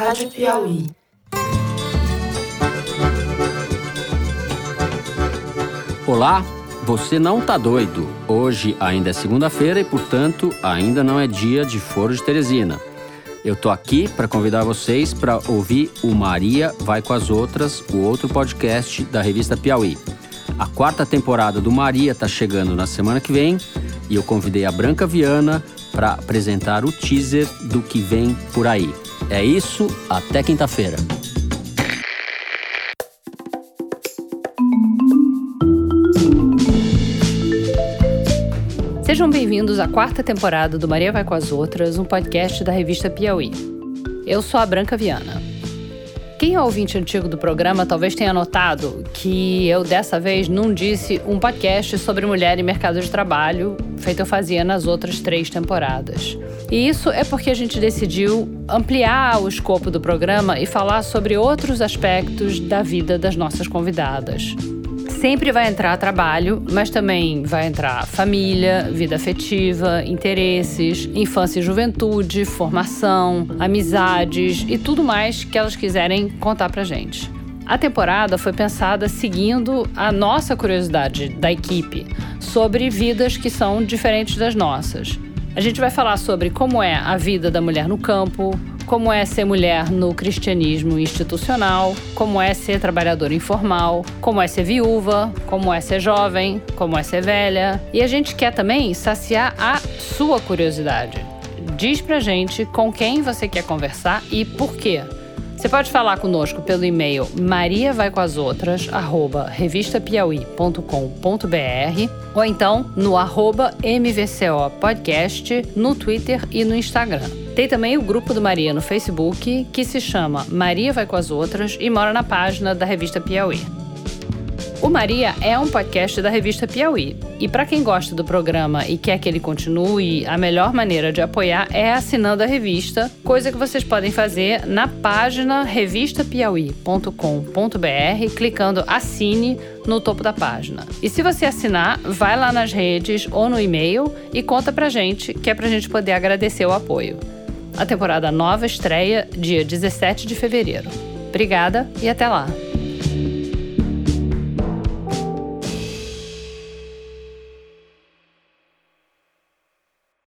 Rádio Piauí. Olá, você não tá doido. Hoje ainda é segunda-feira e, portanto, ainda não é dia de Foro de Teresina. Eu tô aqui para convidar vocês para ouvir o Maria Vai com as Outras, o outro podcast da revista Piauí. A quarta temporada do Maria tá chegando na semana que vem e eu convidei a Branca Viana para apresentar o teaser do que vem por aí. É isso, até quinta-feira. Sejam bem-vindos à quarta temporada do Maria Vai com as Outras, um podcast da revista Piauí. Eu sou a Branca Viana. Quem é ouvinte antigo do programa talvez tenha notado que eu dessa vez não disse um podcast sobre mulher e mercado de trabalho, feito eu fazia nas outras três temporadas. E isso é porque a gente decidiu ampliar o escopo do programa e falar sobre outros aspectos da vida das nossas convidadas. Sempre vai entrar trabalho, mas também vai entrar família, vida afetiva, interesses, infância e juventude, formação, amizades e tudo mais que elas quiserem contar pra gente. A temporada foi pensada seguindo a nossa curiosidade da equipe sobre vidas que são diferentes das nossas. A gente vai falar sobre como é a vida da mulher no campo, como é ser mulher no cristianismo institucional, como é ser trabalhadora informal, como é ser viúva, como é ser jovem, como é ser velha. E a gente quer também saciar a sua curiosidade. Diz pra gente com quem você quer conversar e por quê. Você pode falar conosco pelo e-mail mariavaicoasoutras@revistapiauí.com.br ou então no arroba MVCO Podcast no Twitter e no Instagram. Tem também o grupo do Maria no Facebook, que se chama Maria Vai com as Outras e mora na página da revista Piauí. O Maria é um podcast da revista Piauí. E para quem gosta do programa e quer que ele continue, a melhor maneira de apoiar é assinando a revista, coisa que vocês podem fazer na página revistapiauí.com.br, clicando Assine no topo da página. E se você assinar, vai lá nas redes ou no e-mail e conta pra gente, que é pra gente poder agradecer o apoio. A temporada nova estreia dia 17 de fevereiro. Obrigada e até lá!